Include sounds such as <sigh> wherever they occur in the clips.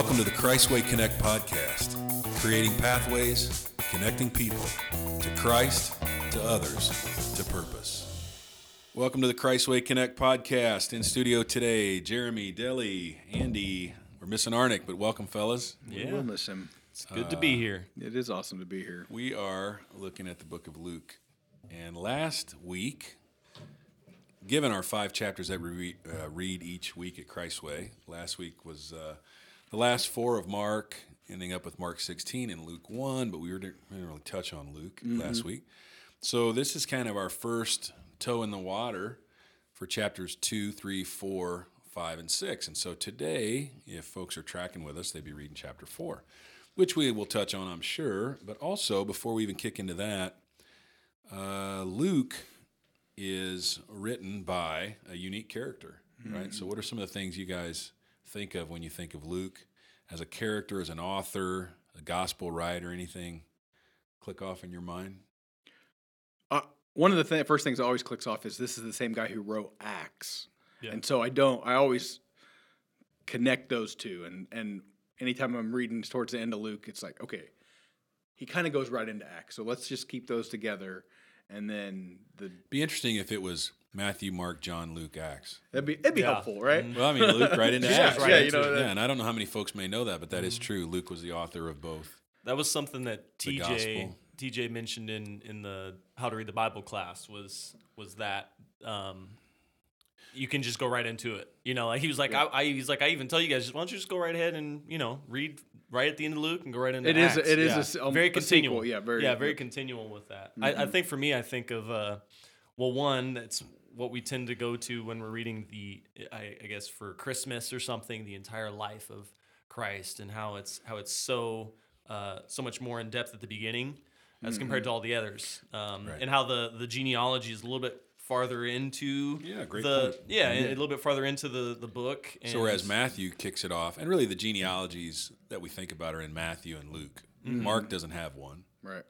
Welcome to the Christway Connect podcast, creating pathways, connecting people to Christ, to others, to purpose. Welcome to the Christway Connect podcast. In studio today, Jeremy, Deli, Andy. We're missing Arnick, but welcome, fellas. Yeah, We'll miss him. it's good to be here. It is awesome to be here. We are looking at the book of Luke. And last week, given our five chapters that we read, uh, read each week at Christway, last week was uh, the last four of Mark, ending up with Mark 16 and Luke 1, but we, were, we didn't really touch on Luke last week. So this is kind of our first toe in the water for chapters 2, 3, 4, 5, and 6. And so today, if folks are tracking with us, they'd be reading chapter 4, which we will touch on, I'm sure. But also, before we even kick into that, uh, Luke is written by a unique character, right? So, what are some of the things you guys think of when you think of Luke as a character, as an author, a gospel writer, anything click off in your mind? Uh, one of the th- first things that always clicks off is this is the same guy who wrote Acts, Yeah. and so I don't. I always connect those two, and and anytime I'm reading towards the end of Luke, it's like okay, he kind of goes right into Acts. So let's just keep those together, and then the Be interesting if it was Matthew, Mark, John, Luke, Acts. that'd be it'd be Yeah. helpful, right? Well, I mean, Luke right into <laughs> Yeah, Acts. yeah, right you know, yeah, and I don't know how many folks may know that, but that is true. Luke was the author of both. That was something that TJ. TJ mentioned in in the how to read the Bible class was was that um, you can just go right into it. You know, like he was like I, I he's like I even tell you guys, just why don't you just go right ahead and you know read right at the end of Luke and go right into It is- Acts. it is Yeah. a s- um, very a continual. sequel. Yeah, very- yeah, very yep. continual with that. I, I think for me, I think of uh, well, one that's what we tend to go to when we're reading the I, I guess for Christmas or something, the entire life of Christ and how it's how it's so uh, so much more in depth at the beginning as compared to all the others, um, Right. and how the the genealogy is a little bit farther into Yeah, great the point. yeah a little bit farther into the the book. And So whereas Matthew kicks it off, and really the genealogies that we think about are in Matthew and Luke. Mark doesn't have one, Right.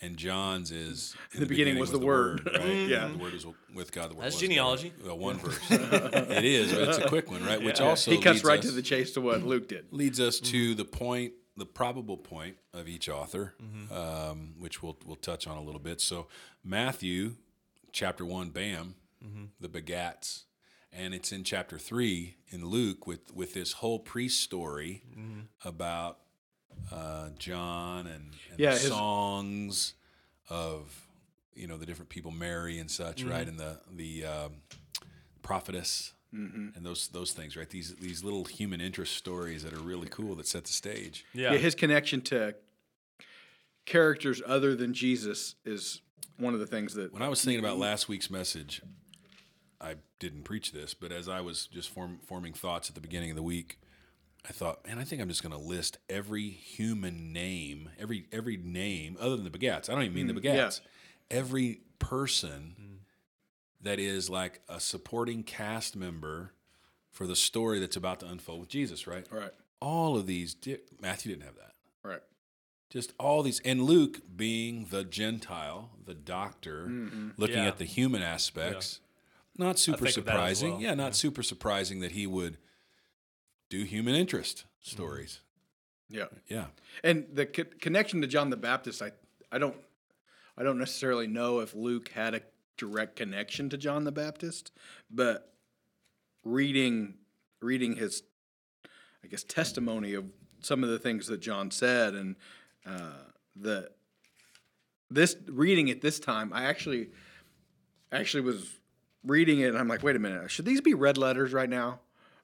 And John's is in the beginning was the Word. right? Yeah. the Word was with God. The Word That's genealogy. God. Well, one verse. it is, but it's a quick one, right? Which also He cuts leads right us, to the chase to what Luke did. leads us to the point, the probable point of each author, Mm-hmm. um, which we'll we'll touch on a little bit. So Matthew, chapter one, bam, Mm-hmm. the begats, and it's in chapter three in Luke with with this whole priest story Mm-hmm. about uh, John and, and Yeah, the his- songs of you know the different people, Mary and such, Mm-hmm. right, and the the um, prophetess. Mm-hmm. And those those things, right? These these little human interest stories that are really cool that set the stage. yeah, Yeah. his connection to characters other than Jesus is one of the things that When I was thinking about last week's message, I didn't preach this, but as I was just form, forming thoughts at the beginning of the week, I thought, man, I think I'm just going to list every human name, every every name other than the begats. I don't even mean the mm, yeah. begats. Every person mm. that is like a supporting cast member for the story that's about to unfold with Jesus, right? right, All of these, di- Matthew didn't have that. right, just all these and luke being the gentile the doctor looking Yeah. at the human aspects not super think of that as surprising well. yeah not super surprising that he would do human interest stories yeah. yeah And the co- connection to John the Baptist, I, I don't, I don't necessarily know if Luke had a direct connection to John the Baptist, but reading, reading his, I guess, testimony of some of the things that John said, and uh, the this reading it this time, I actually, actually was reading it, and I'm like, wait a minute, should these be red letters right now?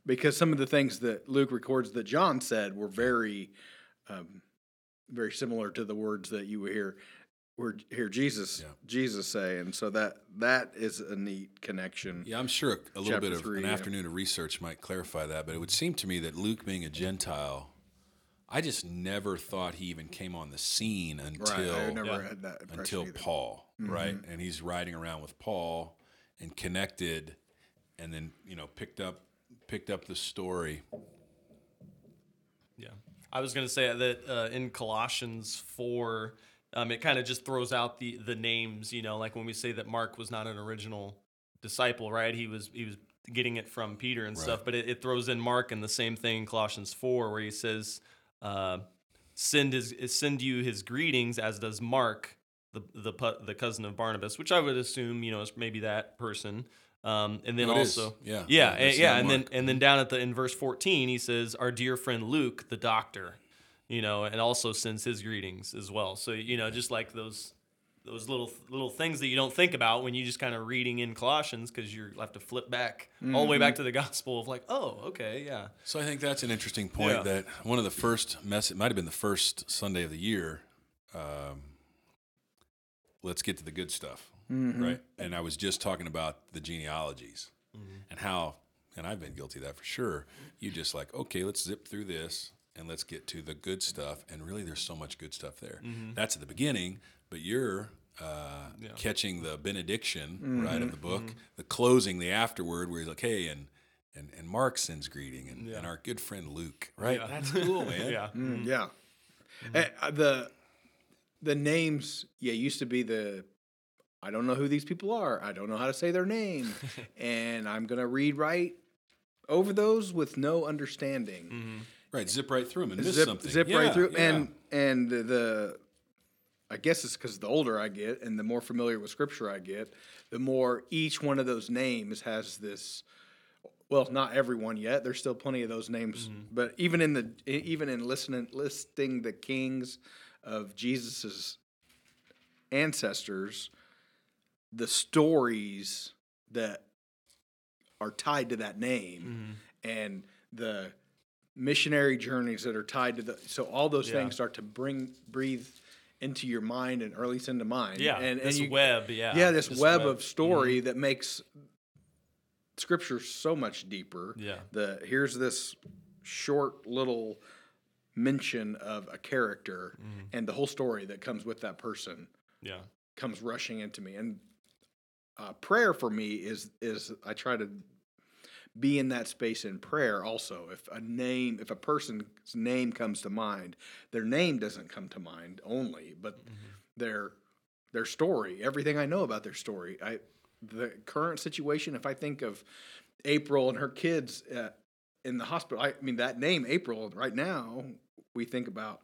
Because some of the things that Luke records that John said were very um, very similar to the words that you hear where hear Jesus Yeah. Jesus say, and so that that is a neat connection. yeah i'm sure a little bit of three, an yeah. afternoon of research might clarify that but it would seem to me that luke being a gentile i just never thought he even came on the scene until right, yeah. until either. Mm-hmm. Paul, right? And he's riding around with Paul and connected, and then you know picked up picked up the story. Yeah, I was going to say that uh, in Colossians four, um, it kind of just throws out the the names. You know, like when we say that Mark was not an original disciple, right? He was he was getting it from Peter and stuff, but it, it throws in Mark and the same thing in Colossians four, where he says, uh, "Send his send you his greetings," as does Mark, the the the cousin of Barnabas, which I would assume you know is maybe that person. Um, and then Oh, also, Yeah. yeah, Yeah, and, yeah, and then and then down at the in verse fourteen, he says, "Our dear friend Luke, the doctor," you know, and also sends his greetings as well. So you know, just like those those little little things that you don't think about when you just kind of reading in Colossians because you have to flip back all the way back to the gospel of like, oh, okay, yeah, So I think that's an interesting point Yeah. that one of the first mess it might have been the first Sunday of the year. Um, let's get to the good stuff, right? And I was just talking about the genealogies and how, and I've been guilty of that for sure. You just like, okay, let's zip through this and let's get to the good stuff. And really, there's so much good stuff there. That's at the beginning, but you're uh, catching the benediction, right, of the book, the closing, the afterward, where he's like, hey, and and, and Mark sends greeting, and, and our good friend Luke, right? Yeah. That's cool, <laughs> man. yeah, Mm, yeah. Eh, uh, the the names, yeah, used to be the I don't know who these people are. I don't know how to say their name, <laughs> and I'm gonna read right over those with no understanding. Right, zip right through them and miss Zip, something. zip right through, yeah. and and the, the I guess it's because the older I get and the more familiar with Scripture I get, the more each one of those names has this. Well, not everyone yet. There's still plenty of those names, Mm-hmm. but even in the even in listening listing the kings of Jesus's ancestors, the stories that are tied to that name and the missionary journeys that are tied to the so all those Yeah. things start to bring breathe into your mind and or at least into mine yeah. and, and this you- web, yeah, yeah this, web, of Mm-hmm. story that makes scripture so much deeper Yeah. the here's this short little mention of a character Mm-hmm. and the whole story that comes with that person yeah, comes rushing into me and uh, prayer for me is is i try to be in that space in prayer also. If a name if a person's name comes to mind their name doesn't come to mind only but their their story everything i know about their story. I the current situation if i think of april and her kids uh, in the hospital I, I mean that name april right now we think about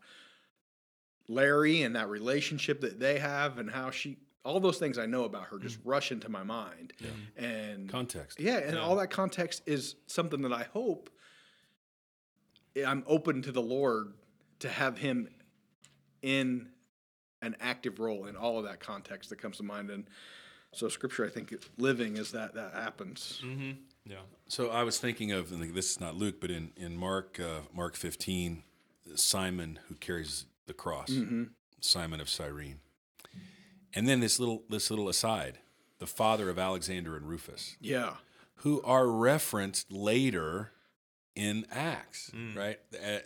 larry and that relationship that they have and how she all those things i know about her just rush into my mind and Context. yeah, and Yeah. all that context is something that I hope I'm open to the Lord to have Him in an active role in all of that context that comes to mind. And so, Scripture, I think, living is that that happens. mm-hmm. yeah, So I was thinking of, and this is not Luke, but in in Mark uh, Mark fifteen, Simon who carries the cross, Simon of Cyrene, and then this little this little aside, the father of Alexander and Rufus, Yeah, who are referenced later in Acts, hmm. right? Uh,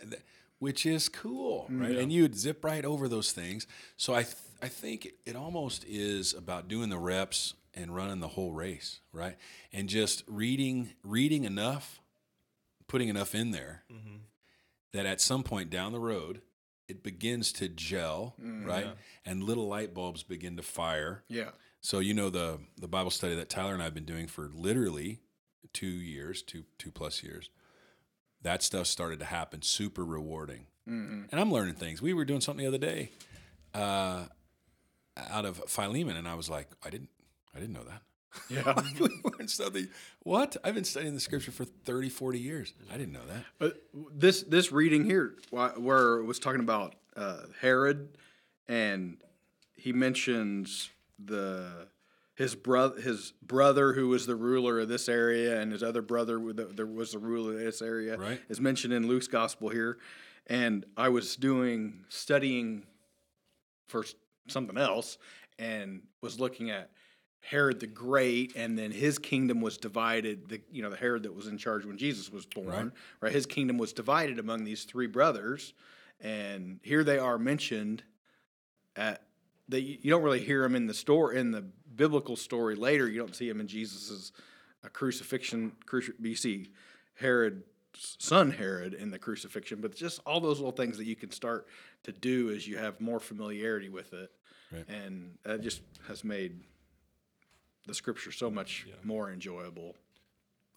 which is cool, hmm, right? And you'd zip right over those things. So I, th- I think it, it almost is about doing the reps and running the whole race, right? And just reading, reading enough, putting enough in there mm-hmm. that at some point down the road, it begins to gel, right? And little light bulbs begin to fire. yeah, So you know the the Bible study that Tyler and I have been doing for literally two years, two two plus years. That stuff started to happen, super rewarding, and I'm learning things. We were doing something the other day uh, out of Philemon, and I was like, I didn't, I didn't know that. <laughs> yeah. we learned something. What? I've been studying the scripture for 30, 40 years. I didn't know that. But this this reading here, where it was talking about uh, Herod, and he mentions the his brother his brother who was the ruler of this area, and his other brother there was the ruler of this area, Right. is mentioned in Luke's gospel here. And I was doing studying for something else, and was looking at Herod the Great, and then his kingdom was divided. The you know the Herod that was in charge when Jesus was born, Right. right? His kingdom was divided among these three brothers, and here they are mentioned. At they you don't really hear them in the story in the biblical story later. You don't see them in Jesus's uh, crucifixion. Cruci- you see Herod's son Herod in the crucifixion, but just all those little things that you can start to do as you have more familiarity with it, Right. and that just has made the scripture so much more enjoyable.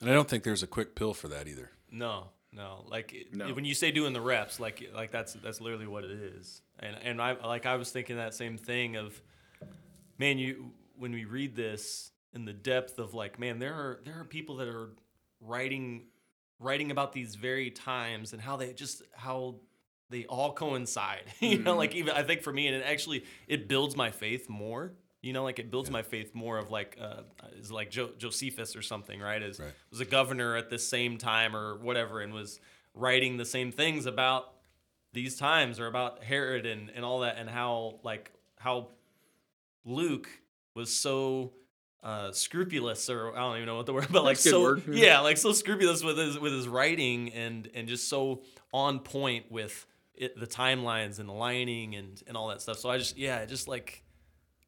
And I don't think there's a quick pill for that either. No, no. Like No. when you say doing the reps, like like that's that's literally what it is. And and I like I was thinking that same thing of, man, you when we read this in the depth of like, man, there are there are people that are writing writing about these very times and how they just how they all coincide. <laughs> you know, mm-hmm. like even I think for me, and it actually it builds my faith more. You know, like it builds my faith more of like uh, is like jo- Josephus or something, right? Is Right. was a governor at the same time or whatever, and was writing the same things about these times or about Herod and and all that, and how like how Luke was so uh, scrupulous, or I don't even know what the <laughs> word, but like That's a good so word. yeah, like so scrupulous with his with his writing and and just so on point with it, the timelines and the lining and and all that stuff. So I just yeah, just like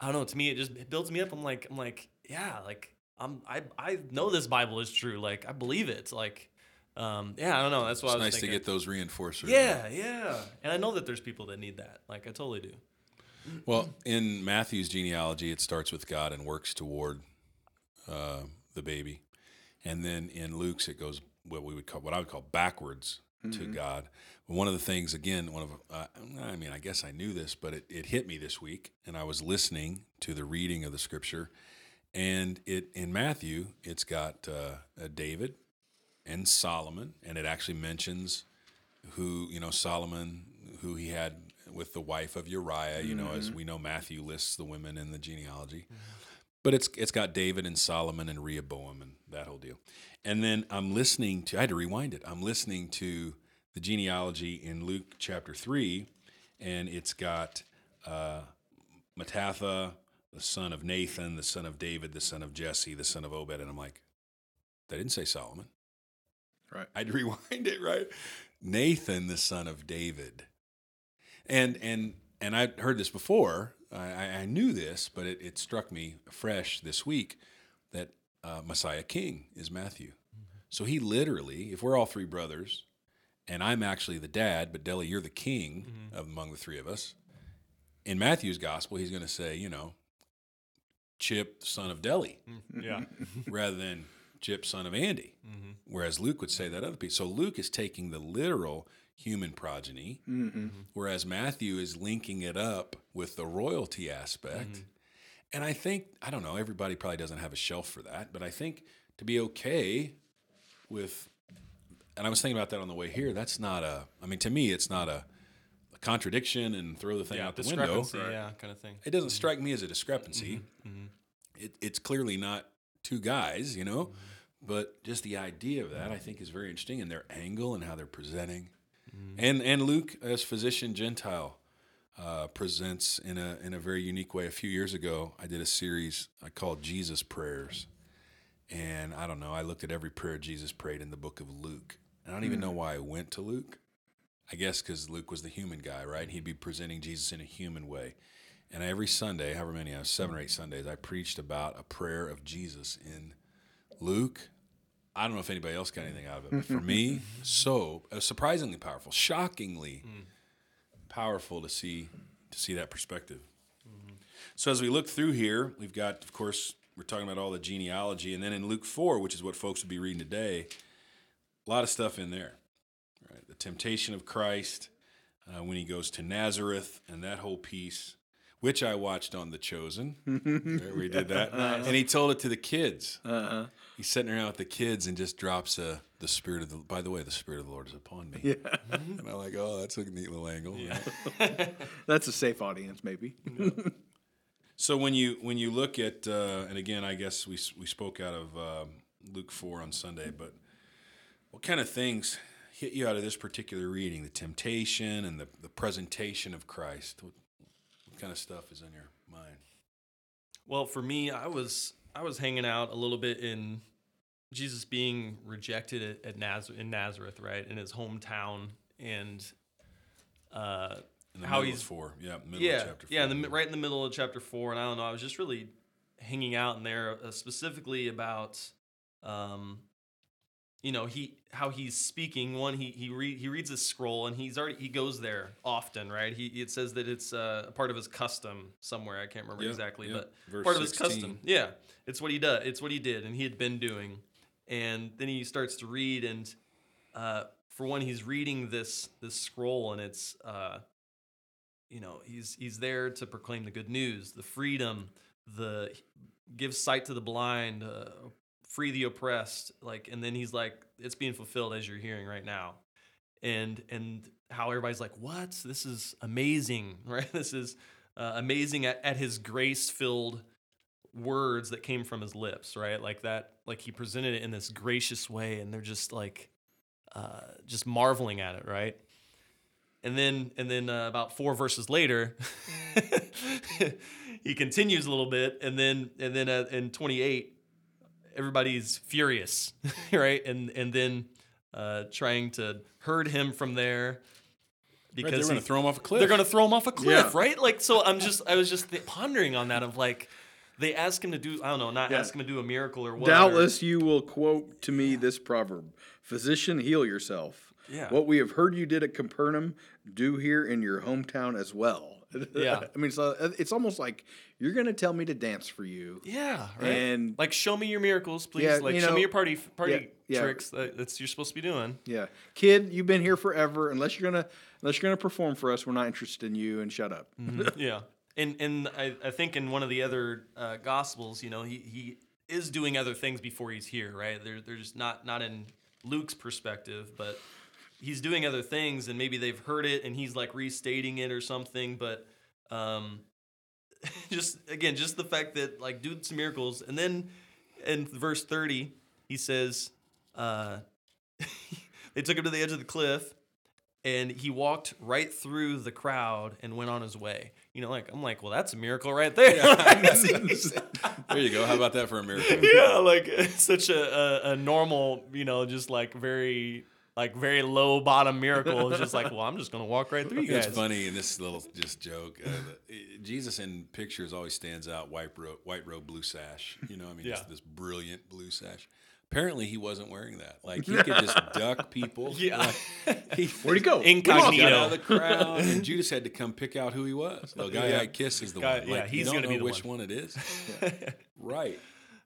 I don't know. To me, it just it builds me up. I'm like I'm like yeah, like I'm I I know this Bible is true. Like I believe it. Like um yeah, I don't know. That's what It's I was nice to get those reinforcers. yeah, yeah, and I know that there's people that need that. Like I totally do. Well, in Matthew's genealogy, it starts with God and works toward uh, the baby, and then in Luke's, it goes what we would call what I would call backwards to God. But one of the things, again, one of uh, I mean, I guess I knew this, but it, it hit me this week, and I was listening to the reading of the scripture, and it in Matthew, it's got uh, uh, David and Solomon, and it actually mentions who you know Solomon, who he had with the wife of Uriah. You know, as we know, Matthew lists the women in the genealogy, but it's it's got David and Solomon and Rehoboam and that whole deal. And then I'm listening to I had to rewind it. I'm listening to the genealogy in Luke chapter three, and it's got uh, Mattatha, the son of Nathan, the son of David, the son of Jesse, the son of Obed, and I'm like, they didn't say Solomon. Right. I'd <laughs> rewind it, right? Nathan, the son of David. And and and I'd heard this before. I, I I knew this, but it, it struck me fresh this week that uh, Messiah King is Matthew. So he literally, if we're all three brothers, and I'm actually the dad, but Deli, you're the king mm-hmm. of among the three of us. In Matthew's gospel, he's going to say, you know, Chip, son of Deli mm-hmm. Yeah. <laughs> rather than Chip, son of Andy. Mm-hmm. Whereas Luke would say that other piece. So Luke is taking the literal human progeny, whereas Matthew is linking it up with the royalty aspect. And I think, I don't know, everybody probably doesn't have a shelf for that, but I think to be okay with, and I was thinking about that on the way here, that's not a, I mean, to me, it's not a, a contradiction and throw the thing yeah, out the window. discrepancy, yeah, kind of thing. it doesn't mm-hmm. strike me as a discrepancy. Mm-hmm, mm-hmm. It, it's clearly not two guys, you know, but just the idea of that I think is very interesting, and their angle and how they're presenting, and and Luke as physician Gentile uh, presents in a in a very unique way. A few years ago, I did a series I called Jesus Prayers, and I don't know. I looked at every prayer Jesus prayed in the book of Luke. I don't even know why I went to Luke. I guess because Luke was the human guy, right? He'd be presenting Jesus in a human way. And every Sunday, however many I have, seven or eight Sundays, I preached about a prayer of Jesus in Luke. I don't know if anybody else got anything out of it, but for <laughs> me, so uh, surprisingly powerful, shockingly powerful to see to see that perspective. So as we look through here, we've got, of course, we're talking about all the genealogy, and then in Luke four, which is what folks will be reading today, a lot of stuff in there. Right, the temptation of Christ uh, when he goes to Nazareth, and that whole piece, which I watched on The Chosen. <laughs> Right, we did that, and he told it to the kids. Uh-huh. He's sitting around with the kids and just drops a, the spirit of the. By the way, the spirit of the Lord is upon me. Yeah, and I'm like, oh, that's a neat little angle. right? <laughs> That's a safe audience, maybe. So when you when you look at uh, and again, I guess we we spoke out of um, Luke four on Sunday, but what kind of things hit you out of this particular reading? The temptation and the, the presentation of Christ. What, what kind of stuff is in your mind? Well, for me, I was I was hanging out a little bit in Jesus being rejected at, at Naz- in Nazareth, right, in his hometown, and uh, In the how middle he's four, yeah, middle yeah, of chapter. yeah, in the, right in the middle of chapter four, and I don't know, I was just really hanging out in there, uh, specifically about, um, you know, he how he's speaking. One, he he read he reads this scroll, and he's already he goes there often, right? He it says that it's uh, a part of his custom somewhere. I can't remember Yep, exactly, yep. but Verse part of his custom. Yeah, it's what he does. It's what he did, and he had been doing. And then he starts to read, and uh, for one, he's reading this this scroll, and it's uh, you know he's he's there to proclaim the good news, the freedom, the give sight to the blind, uh, free the oppressed, like, and then he's like, it's being fulfilled as you're hearing right now, and and how everybody's like, what? This is amazing, <laughs> right? This is uh, amazing at, at his grace filled words that came from his lips, right? Like that, like he presented it in this gracious way, and they're just like, uh, just marveling at it, right? And then, and then uh, about four verses later, <laughs> he continues a little bit, and then, and then uh, in twenty eight, everybody's furious, <laughs> right? And and then uh, trying to herd him from there Right, they're going to throw him off a cliff. they're gonna throw him off a cliff, Yeah. right? Like, so I'm just, I was just th- pondering on that of like, they ask him to do, I don't know, not Yeah. ask him to do a miracle or what. Doubtless you will quote to me this proverb Physician, heal yourself. Yeah. What we have heard you did at Capernaum, do here in your hometown as well. <laughs> Yeah. I mean, so uh, it's almost like you're going to tell me to dance for you. Yeah, right. And- like, show me your miracles, please. Yeah, like, you show me your party party yeah, yeah. tricks that that's you're supposed to be doing. Yeah. Kid, you've been here forever. Unless you're going to unless you're going to perform for us, we're not interested in you and shut up. <laughs> yeah, and and I, I think in one of the other uh, gospels, you know, he he is doing other things before he's here, right? They're they're just not not in Luke's perspective, but he's doing other things, and maybe they've heard it, and he's like restating it or something, but. Um, <laughs> just again, just the fact that like do some miracles, and then in verse thirty, he says, uh, <laughs> "They took him to the edge of the cliff, and he walked right through the crowd and went on his way." You know, like I'm like, well, that's a miracle right there. <laughs> <laughs> there you go. How about that for a miracle? yeah, like such a, a, a normal, you know, just like very like very low bottom miracle. It's just like, well, I'm just gonna walk right through you guys. It's funny in this little just joke. Uh, the- Jesus in pictures always stands out. White robe, white robe, blue sash. You know, I mean, Yeah. just this brilliant blue sash. Apparently, he wasn't wearing that. Like he could just <laughs> duck people. Yeah. <laughs> Like, he, <laughs> Where'd he go? Got out Incognito. of the crowd, and Judas had to come pick out who he was. The guy Yeah. I kiss is the Guy- one. yeah, he's you don't know which one. one it is. right.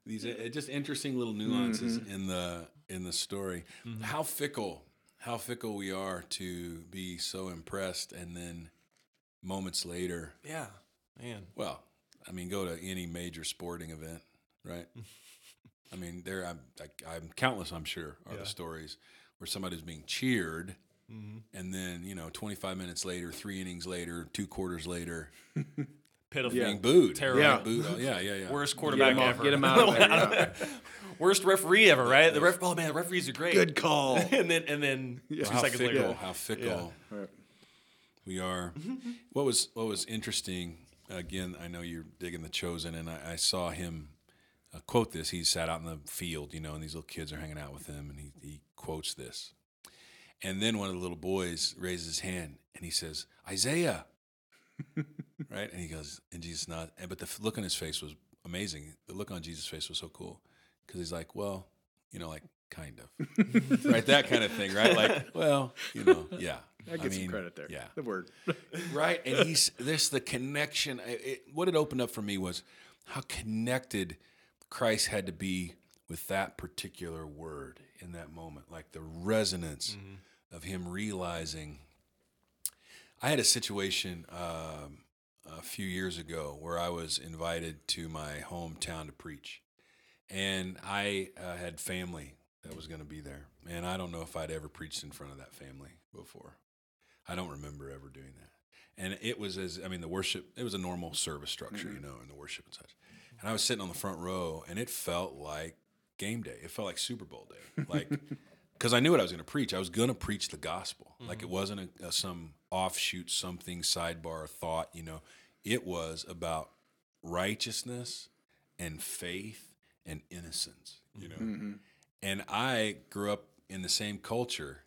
These uh, uh, just interesting little nuances mm-hmm. in the in the story. Mm-hmm. How fickle, how fickle we are to be so impressed, and then moments later, yeah, man. well, I mean, go to any major sporting event, right? I mean, there I'm, I, I'm countless. I'm sure are Yeah. the stories where somebody's being cheered, Mm-hmm. and then you know, 25 minutes later, three innings later, two quarters later, <laughs> Pitiful. being booed. Terrible. Yeah, Yeah. booed. Oh, yeah, yeah, yeah. Worst Get quarterback off, ever. get him out <laughs> of there. yeah. <laughs> Worst referee ever, right? The ref. Oh man, the referees are great. Good call. and then and then two how seconds fickle, later. how fickle Right. we are. What was what was interesting? Again, I know you're digging the chosen, and I, I saw him uh, quote this. He sat out in the field, you know, and these little kids are hanging out with him, and he, he quotes this. And then one of the little boys raises his hand and he says, "Isaiah," <laughs> right? And he goes, and Jesus nods. And but the look on his face was amazing. The look on Jesus' face was so cool because he's like, "Well, you know, like kind of, <laughs> right? That kind of thing, right? Like, well, you know, yeah." I get some credit there. Yeah, The word. <laughs> right and he's this the connection I- it, what it opened up for me was how connected christ had to be with that particular word in that moment like the resonance of him realizing i had a situation um, a few years ago where i was invited to my hometown to preach. And i uh, had family that was going to be there. And i don't know if i'd ever preached in front of that family before. I don't remember ever doing that. And it was as I mean the worship it was a normal service structure, you know, and the worship and such. And I was sitting on the front row and it felt like game day. It felt like Super Bowl day. Like <laughs> cuz I knew what I was going to preach. I was going to preach the gospel. Mm-hmm. Like it wasn't a, a, some offshoot something sidebar thought, you know. It was about righteousness and faith and innocence, you know. Mm-hmm. And I grew up in the same culture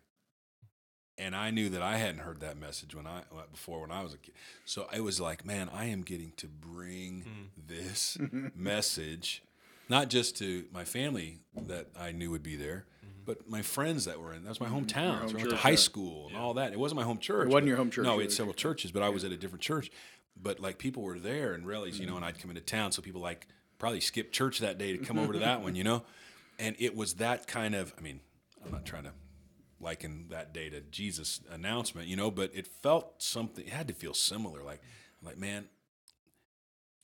and I knew that I hadn't heard that message when I uh, before when I was a kid. So it was like, man, I am getting to bring hmm. this <laughs> mm-hmm. message, not just to my family that I knew would be there, mm-hmm. but my friends that were in. That was my hometown. home mm-hmm. so I went to church, high yeah. school and all that. It wasn't my home church. It wasn't but- your home church, No, we had several churches, but I was at a different church. But like people were there and rallies, you know, and I'd come into town, so people like probably skipped church that day to come over to that <laughs> one, you know. and it was that kind of. I mean, I'm not trying to liken that day to Jesus' announcement, you know, but it felt something. It had to feel similar. Like, like, man,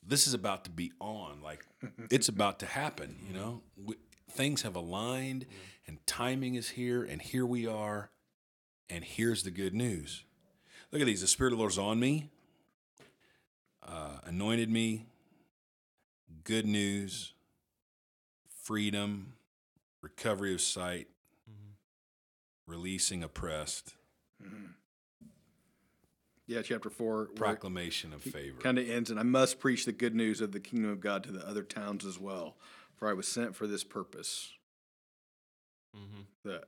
this is about to be on. Like, <laughs> it's about to happen. You know, we, things have aligned, and timing is here, and here we are, and here's the good news. Look at these. The Spirit of the Lord's on me, uh, anointed me, good news, freedom, recovery of sight, releasing oppressed, Yeah, chapter four. proclamation of favor. Kind of ends, and I must preach the good news of the kingdom of God to the other towns as well, for I was sent for this purpose. Mm-hmm. That.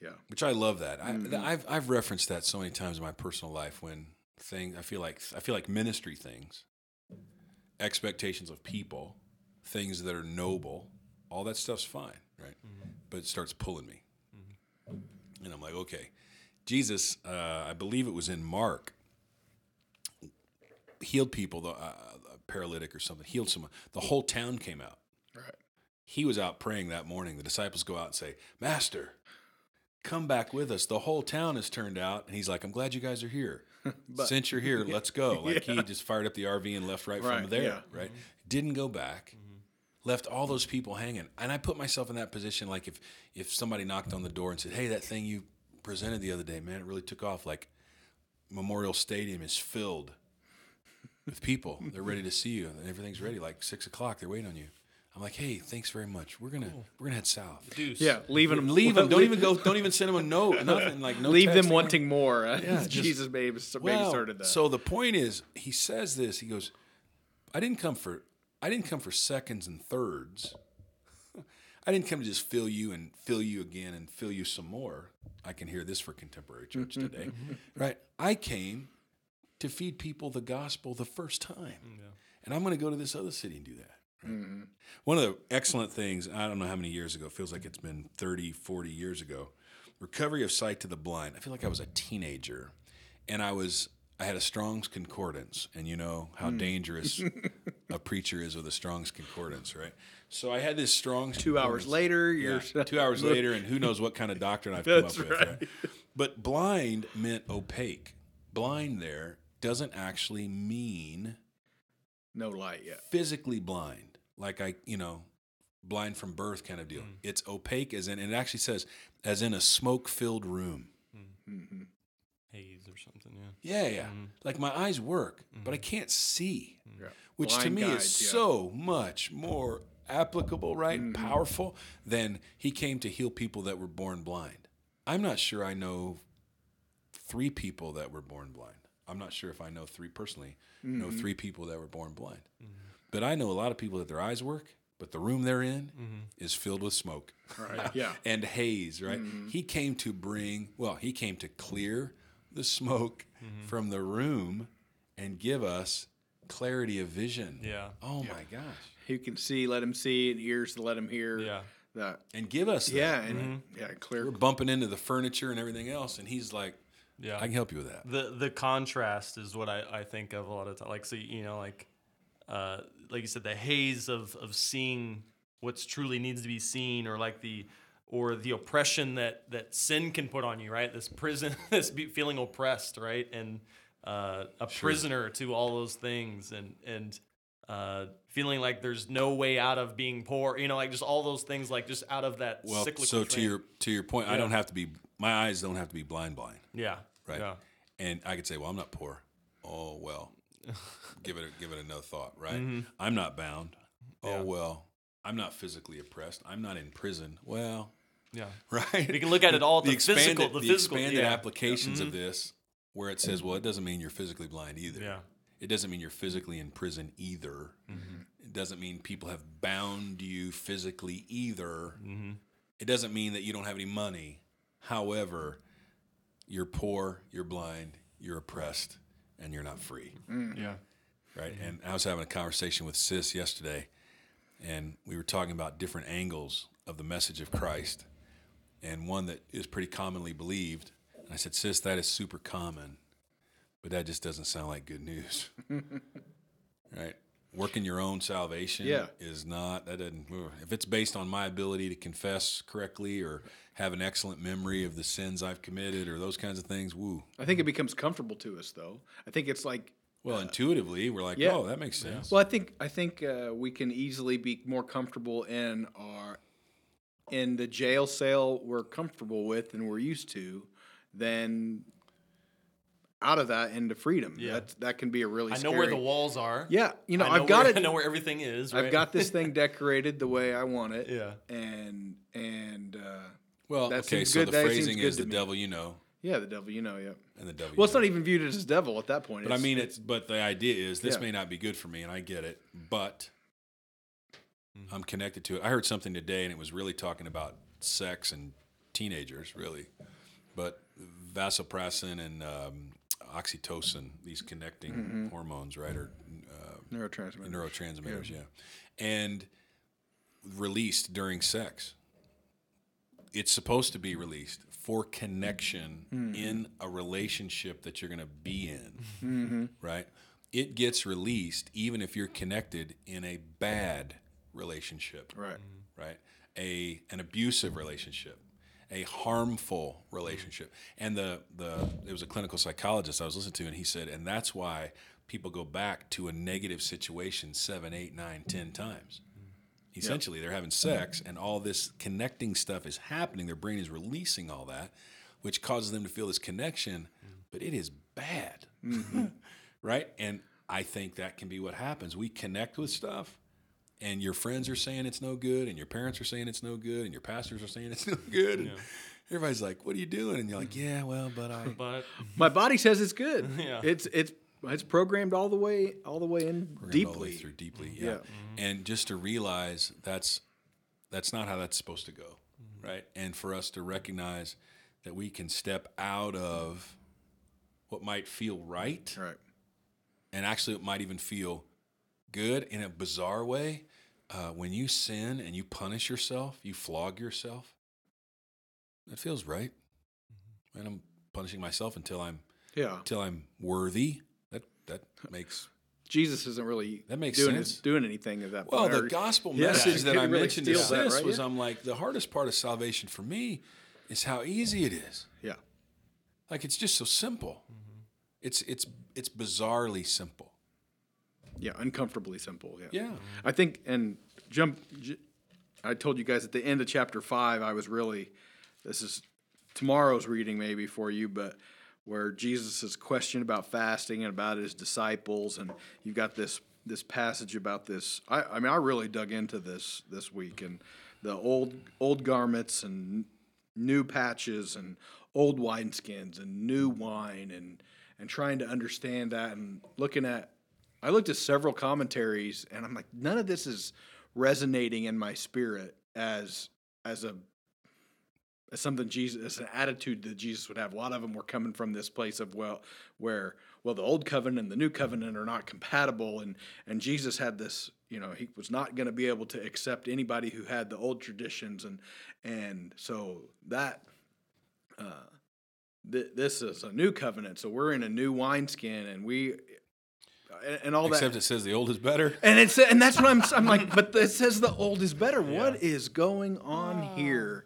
Yeah. Which I love that. I, Mhm. I've I've referenced that so many times in my personal life when things I feel like I feel like ministry things, expectations of people, things that are noble, all that stuff's fine, right? But it starts pulling me, and I'm like, okay, Jesus. Uh, I believe it was in Mark. Healed people, the uh, a paralytic or something, healed someone. The whole town came out. Right. He was out praying that morning. The disciples go out and say, Master, come back with us. The whole town has turned out. And he's like, I'm glad you guys are here. <laughs> Since you're here, <laughs> let's go. Like he just fired up the RV and left right, from there, yeah. right? Didn't go back. Left all those people hanging. And I put myself in that position like if if somebody knocked on the door and said, Hey, that thing you presented the other day, man, it really took off. Like Memorial Stadium is filled with people. <laughs> They're ready to see you, and everything's ready. Like six o'clock, they're waiting on you. I'm like, hey, thanks very much. We're gonna we're gonna head south. Deuce. Yeah, leaving them. Leave them. Don't even go. Don't even send them a note. <laughs> Nothing. Like no. leave them text, wanting more. Uh, Yeah, <laughs> just- Jesus maybe, maybe Well, started that. So the point is, he says this. He goes, I didn't come for I didn't come for seconds and thirds. <laughs> I didn't come to just fill you and fill you again and fill you some more. I can hear this for contemporary church mm-hmm. today, right? I came to feed people the gospel the first time, mm, and I'm going to go to this other city and do that. Right? Mm-hmm. One of the excellent things, I don't know how many years ago, feels like it's been 30, 40 years ago, recovery of sight to the blind. I feel like I was a teenager and I was I had a Strong's concordance, and you know how hmm. dangerous <laughs> a preacher is with a Strong's concordance, right? So I had this Strong's Two hours later, you're two hours <laughs> later, and who knows what kind of doctrine I've come That's up with. right. Right? But blind meant opaque. Blind there doesn't actually mean no light yet. physically blind, like I, you know, blind from birth kind of deal. Hmm. It's opaque as in, and it actually says, as in a smoke filled room. Hmm. Mm-hmm. Haze or something. Yeah. Yeah, yeah. Mm-hmm. Like my eyes work, but I mm-hmm. can't see, mm-hmm. Yeah. which to me guides, is yeah. so much more applicable, right? Powerful than he came to heal people that were born blind. I'm not sure I know three people that were born blind. I'm not sure if I know three personally, know three people that were born blind. But I know a lot of people that their eyes work, but the room they're in is filled with smoke Right. Yeah. <laughs> and haze, right? He came to bring, well, he came to clear the smoke from the room and give us clarity of vision. Yeah. Oh my gosh. Who can see, let him see, and ears to let him hear. Yeah. That. And give us that. Yeah, and yeah, clear. We're bumping into the furniture and everything else, and he's like, Yeah. I can help you with that. the the contrast is what I, I think of a lot of time. Like so you know like uh, like you said the haze of of seeing what's truly needs to be seen or like the or the oppression that that sin can put on you right this prison <laughs> this feeling oppressed right and uh, a prisoner to all those things and and uh, feeling like there's no way out of being poor you know like just all those things like just out of that Well, cyclical so to train. your to your point, I don't have to be my eyes don't have to be blind blind. yeah right? yeah And I could say, well, I'm not poor. Oh well, <laughs> give it a, give it another thought, right? Mm-hmm. I'm not bound. Oh well, I'm not physically oppressed. I'm not in prison. Well, yeah <laughs> right. You can look at it all at the expanded, physical- the physical- expanded yeah. Mm-hmm. applications of this, where it says, well, it doesn't mean you're physically blind either. Yeah. It doesn't mean you're physically in prison either. Mm-hmm. It doesn't mean people have bound you physically either. Mm-hmm. It doesn't mean that you don't have any money. However, you're poor, you're blind, you're oppressed, and you're not free. yeah Right. And I was having a conversation with Sis yesterday, and we were talking about different angles of the message of Christ, and one that is pretty commonly believed. And I said, Sis, that is super common, but that just doesn't sound like good news. <laughs> right? Working your own salvation Yeah. is not that doesn't if it's based on my ability to confess correctly or have an excellent memory of the sins I've committed or those kinds of things. Woo. I think it becomes comfortable to us, though. I think it's like Well, intuitively, we're like, yeah. oh, that makes sense. Well, I think I think uh, we can easily be more comfortable in our in the jail cell we're comfortable with and we're used to than out of that into freedom. Yeah. That that can be a really I know scary, where the walls are. Yeah, you know, I I've got where, it. <laughs> I know where everything is. Right? I've got this thing <laughs> decorated the way I want it. Yeah. And and uh, well, that okay, seems so good- the that phrasing is the me. devil you know yeah, the devil, you know, yeah. and the devil. Well, you it's not even viewed as a devil at that point. But I mean, it's but the idea is this Yeah. may not be good for me, and I get it, but Mm-hmm. I'm connected to it. I heard something today, and it was really talking about sex and teenagers, really, but vasopressin and um, oxytocin, these connecting Mm-hmm. hormones, right, or uh, neurotransmitter. neurotransmitters, yeah. and released during sex. It's supposed to be released for connection mm-hmm. in a relationship that you're going to be in, mm-hmm. right? It gets released even if you're connected in a bad relationship, Right. Mm-hmm. right? A an abusive relationship, a harmful relationship. And the the it was a clinical psychologist I was listening to, and he said, and that's why people go back to a negative situation seven, eight, nine, ten times. Essentially, they're having sex, and all this connecting stuff is happening. Their brain is releasing all that, which causes them to feel this connection, mm-hmm. but it is bad, mm-hmm. <laughs> right? And I think that can be what happens. We connect with stuff, and your friends are saying it's no good, and your parents are saying it's no good, and your pastors are saying it's no good. And everybody's like, "What are you doing?" And you're like, mm-hmm. "Yeah, well, but I." <laughs> But My body says it's good. <laughs> Yeah. It's it's it's programmed all the way all the way in programmed all the deeply. way through deeply, yeah. Yeah. And just to realize that's that's not how that's supposed to go, right? And for us to recognize that we can step out of what might feel right, Right. and actually it might even feel good in a bizarre way. Uh, when you sin and you punish yourself, you flog yourself. That feels right, and I'm punishing myself until I'm Yeah. until I'm worthy. That makes Jesus isn't really That makes doing sense. doing anything at that Well, point. the gospel Yeah, message that I really mentioned to that, right? was Yeah. I'm like, the hardest part of salvation for me is how easy it is. Yeah. Like it's just so simple. Mm-hmm. It's it's it's bizarrely simple. Yeah, uncomfortably simple. Yeah. Yeah. I think, and jump. j- I told you guys at the end of chapter five, I was really. This is tomorrow's reading maybe for you, but where Jesus is questioned about fasting and about his disciples, and you've got this this passage about this. I, I mean, I really dug into this this week, and the old old garments and new patches and old wineskins and new wine and and trying to understand that and looking at I looked at several commentaries and I'm like none of this is resonating in my spirit as as a as something Jesus as an attitude that Jesus would have. A lot of them were coming from this place of well where well the old covenant and the new covenant are not compatible and and Jesus had this you know he was not going to be able to accept anybody who had the old traditions and and so that uh, th- this is a new covenant so we're in a new wineskin and we and, and all Except that Except it says the old is better. <laughs> and it's and that's what I'm I'm like, but it says the old is better. What is going on here?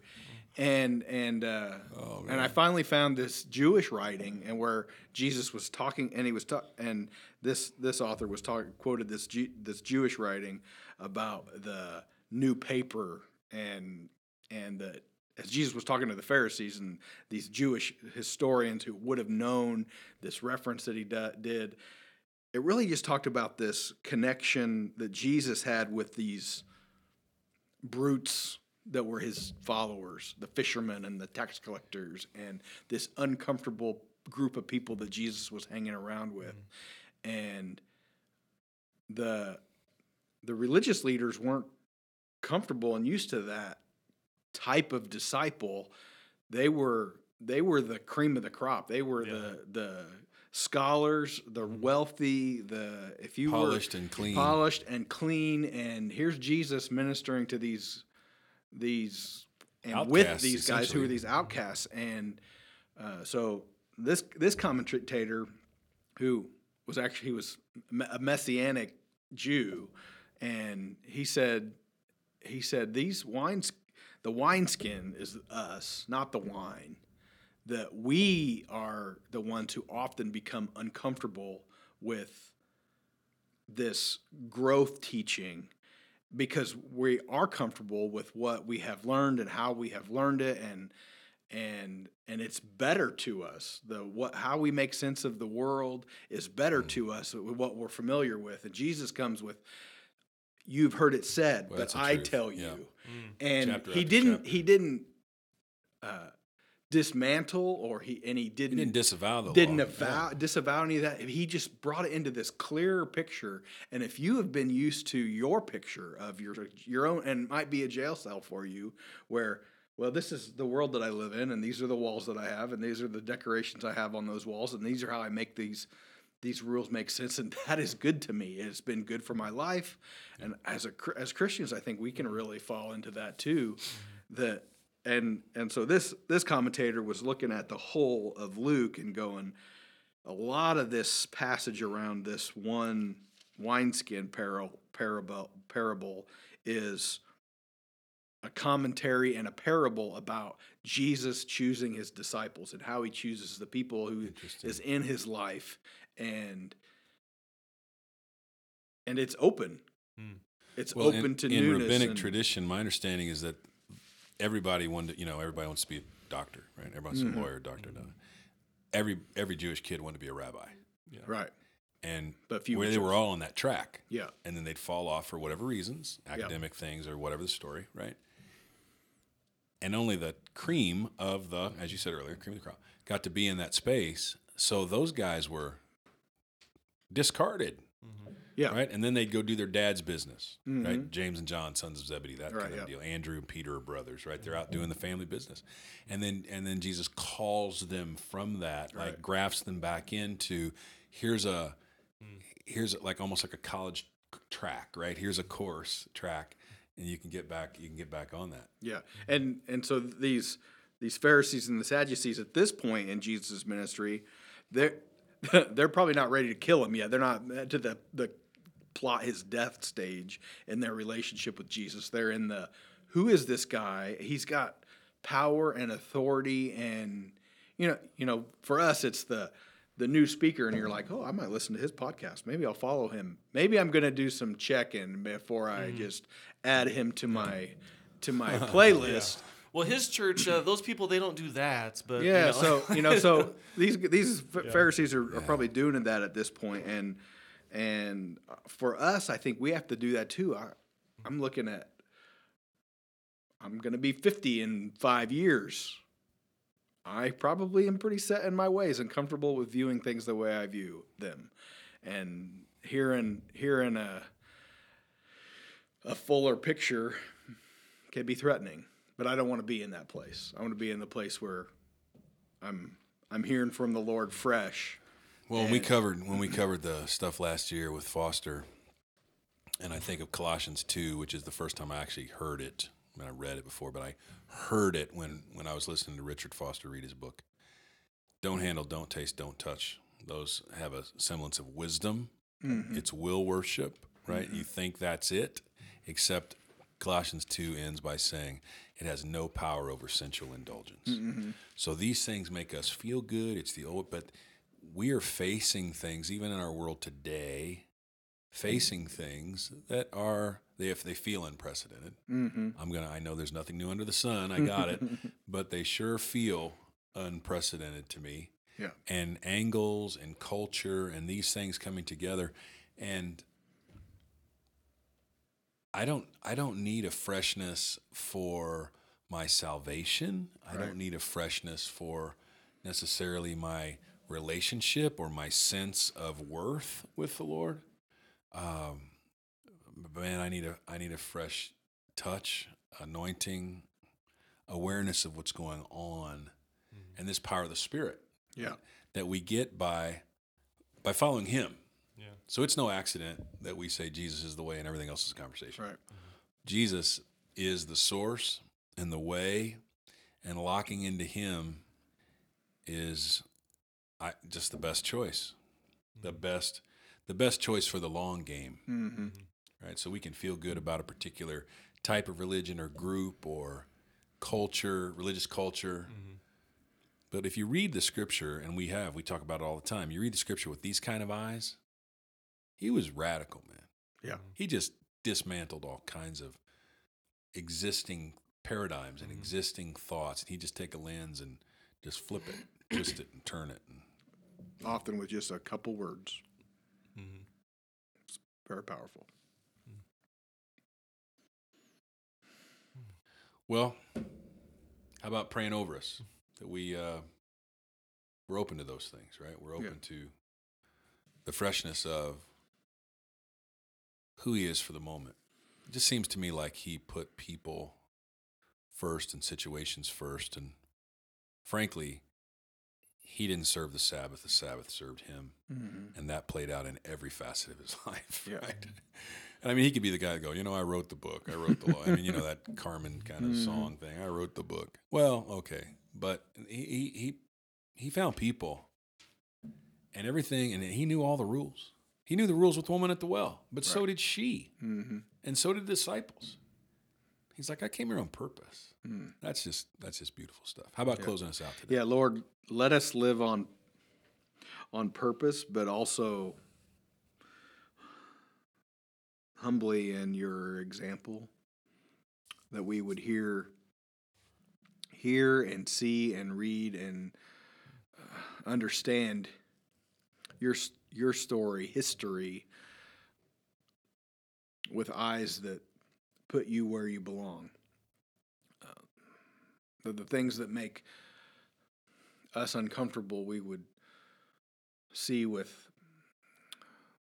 And and uh, Oh, and I finally found this Jewish writing and where Jesus was talking and he was ta- and this this author was talking quoted this Ju- this Jewish writing about the new paper and and the as Jesus was talking to the Pharisees and these Jewish historians who would have known this reference that he do- did, it really just talked about this connection that Jesus had with these brutes that were his followers, the fishermen and the tax collectors, and this uncomfortable group of people that Jesus was hanging around with. Mm-hmm. And the the religious leaders weren't comfortable and used to that type of disciple. They were they were the cream of the crop. They were Yeah. the the scholars, the mm-hmm. wealthy, the if you Polished and clean. polished and clean, and here's Jesus ministering to these these and with these guys who are these outcasts, and uh, so this this commentator who was actually he was a messianic Jew, and he said, he said these wines, the wineskin is us, not the wine. That we are the ones who often become uncomfortable with this growth teaching because we are comfortable with what we have learned and how we have learned it and and and it's better to us the what how we make sense of the world is better to us with what we're familiar with and Jesus comes with you've heard it said Well, but that's I truth. tell Yeah. you and Chapter he didn't chapter. he didn't uh, dismantle or he and he He didn't didn't disavow the didn't avow, disavow any of that. He just brought it into this clearer picture. And if you have been used to your picture of your your own, and might be a jail cell for you, where well, this is the world that I live in, and these are the walls that I have, and these are the decorations I have on those walls, and these are how I make these these rules make sense, and that is good to me. It's been good for my life, and as a as Christians, I think we can really fall into that too. That and and so this this commentator was looking at the whole of Luke and going, a lot of this passage around this one wineskin parable parable parable is a commentary and a parable about Jesus choosing his disciples and how he chooses the people who is in his life and and it's open. Hmm. It's Well, open in, to in newness. rabbinic and- tradition, my understanding is that everybody wanted, you know, everybody wants to be a doctor, right? Everybody wants to be a mm-hmm. lawyer, doctor. doctor. Every every Jewish kid wanted to be a rabbi, right. and But few where they were all on that track, Yeah. and then they'd fall off for whatever reasons, academic things or whatever the story, right? And only the cream of the, as you said earlier, cream of the crop, got to be in that space. So those guys were discarded, Yeah. right? And then they'd go do their dad's business, right? James and John, sons of Zebedee, that Mm-hmm. Right, kind of yeah. deal. Andrew and Peter are brothers, right? They're out doing the family business, and then and then Jesus calls them from that, like grafts them back into here's a here's like almost like a college track, right? Here's a course track, and you can get back you can get back on that. Yeah, and and so these these Pharisees and the Sadducees at this point in Jesus' ministry, they're <laughs> they're probably not ready to kill him yet. They're not to the the plot his death stage in their relationship with Jesus. They're in the who is this guy? He's got power and authority, and you know you know for us it's the the new speaker and you're like oh i might listen to his podcast maybe i'll follow him maybe i'm going to do some check-in before i just add him to my to my <laughs> playlist Well, his church, uh, those people, they don't do that. But you yeah, know. so you know, so <laughs> these these Pharisees are, are probably doing that at this point, and and uh, for us, I think we have to do that too. I, I'm looking at, I'm going to be 50 in five years. I probably am pretty set in my ways and comfortable with viewing things the way I view them, and hearing hearing a a fuller picture can be threatening. But I don't want to be in that place. I want to be in the place where I'm I'm hearing from the Lord fresh. Well, when we covered when we covered the stuff last year with Foster, and I think of Colossians two, which is the first time I actually heard it. I mean, I read it before, but I heard it when when I was listening to Richard Foster read his book. Don't handle, don't taste, don't touch. Those have a semblance of wisdom. Mm-hmm. It's will worship, right? Mm-hmm. You think that's it, except Colossians 2 ends by saying it has no power over sensual indulgence. Mm-hmm. So these things make us feel good. It's the old, but we are facing things, even in our world today, facing mm-hmm. things that are they if they feel unprecedented. Mm-hmm. I'm gonna. I know there's nothing new under the sun. I got it, <laughs> but they sure feel unprecedented to me Yeah. and angles and culture and these things coming together and I don't I don't need a freshness for my salvation. I don't need a freshness for necessarily my relationship or my sense of worth with the Lord. Um, man, I need a I need a fresh touch, anointing, awareness of what's going on, and this power of the Spirit Yeah. that we get by by following Him. Yeah. So it's no accident that we say Jesus is the way and everything else is a conversation. Right. Jesus is the source and the way, and locking into Him is I, just the best choice, the mm-hmm. best, the best choice for the long game. Mm-hmm. Right? So we can feel good about a particular type of religion or group or culture, religious culture. Mm-hmm. But if you read the scripture, and we have, we talk about it all the time, you read the scripture with these kind of eyes, he was radical, man. Yeah. He just dismantled all kinds of existing paradigms and existing thoughts. And he'd just take a lens and just flip it, twist it, and turn it. And Often with just a couple words. It's very powerful. Well, how about praying over us that we uh, we're open to those things, right? We're open to the freshness of who he is for the moment. It just seems to me like he put people first and situations first, and frankly, he didn't serve the Sabbath; the Sabbath served him, and that played out in every facet of his <laughs> life, Yeah. right? And I mean, he could be the guy to go, you know, I wrote the book. I wrote the law. I mean, you know, that <laughs> Carmen kind of song thing. I wrote the book. Well, okay. But he, he, he, found people and everything, and he knew all the rules. He knew the rules with the woman at the well, but so did she. Mm-hmm. And so did the disciples. He's like, I came here on purpose. That's just, that's just beautiful stuff. How about closing us out today? Yeah, Lord, let us live on on purpose, but also humbly in your example that we would hear hear and see and read and uh, understand your your story, history with eyes that put you where you belong. Uh, the, the things that make us uncomfortable we would see with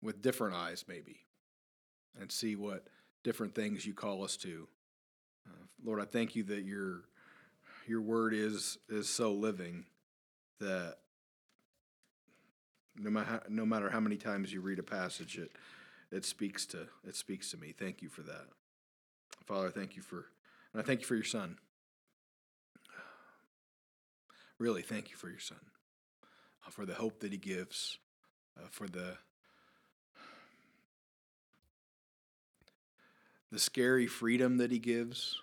with different eyes maybe and see what different things you call us to. Uh, lord i thank you that your your word is is so living that no matter no matter how many times you read a passage it it speaks to it speaks to me. Thank you for that father thank you for and i thank you for your son really thank you for your son, uh, for the hope that he gives, uh, for the the scary freedom that he gives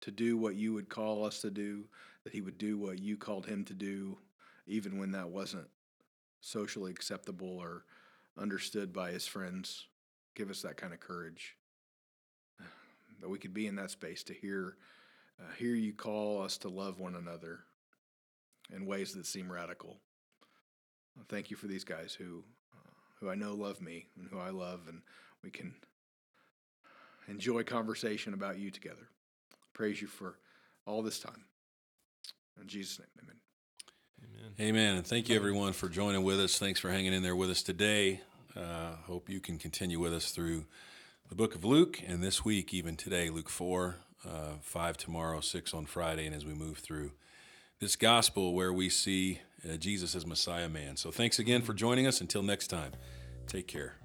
to do what you would call us to do, that he would do what you called him to do, even when that wasn't socially acceptable or understood by his friends. Give us that kind of courage that we could be in that space to hear uh, hear you call us to love one another in ways that seem radical. Thank you for these guys who uh, who I know love me and who I love, and we can enjoy conversation about you together. Praise you for all this time. In Jesus' name, amen. Amen. Amen. And thank you, everyone, for joining with us. Thanks for hanging in there with us today. Uh, hope you can continue with us through the book of Luke, and this week, even today, Luke 4, uh, 5 tomorrow, 6 on Friday, and as we move through this gospel where we see uh, Jesus as Messiah man. So thanks again for joining us. Until next time, take care.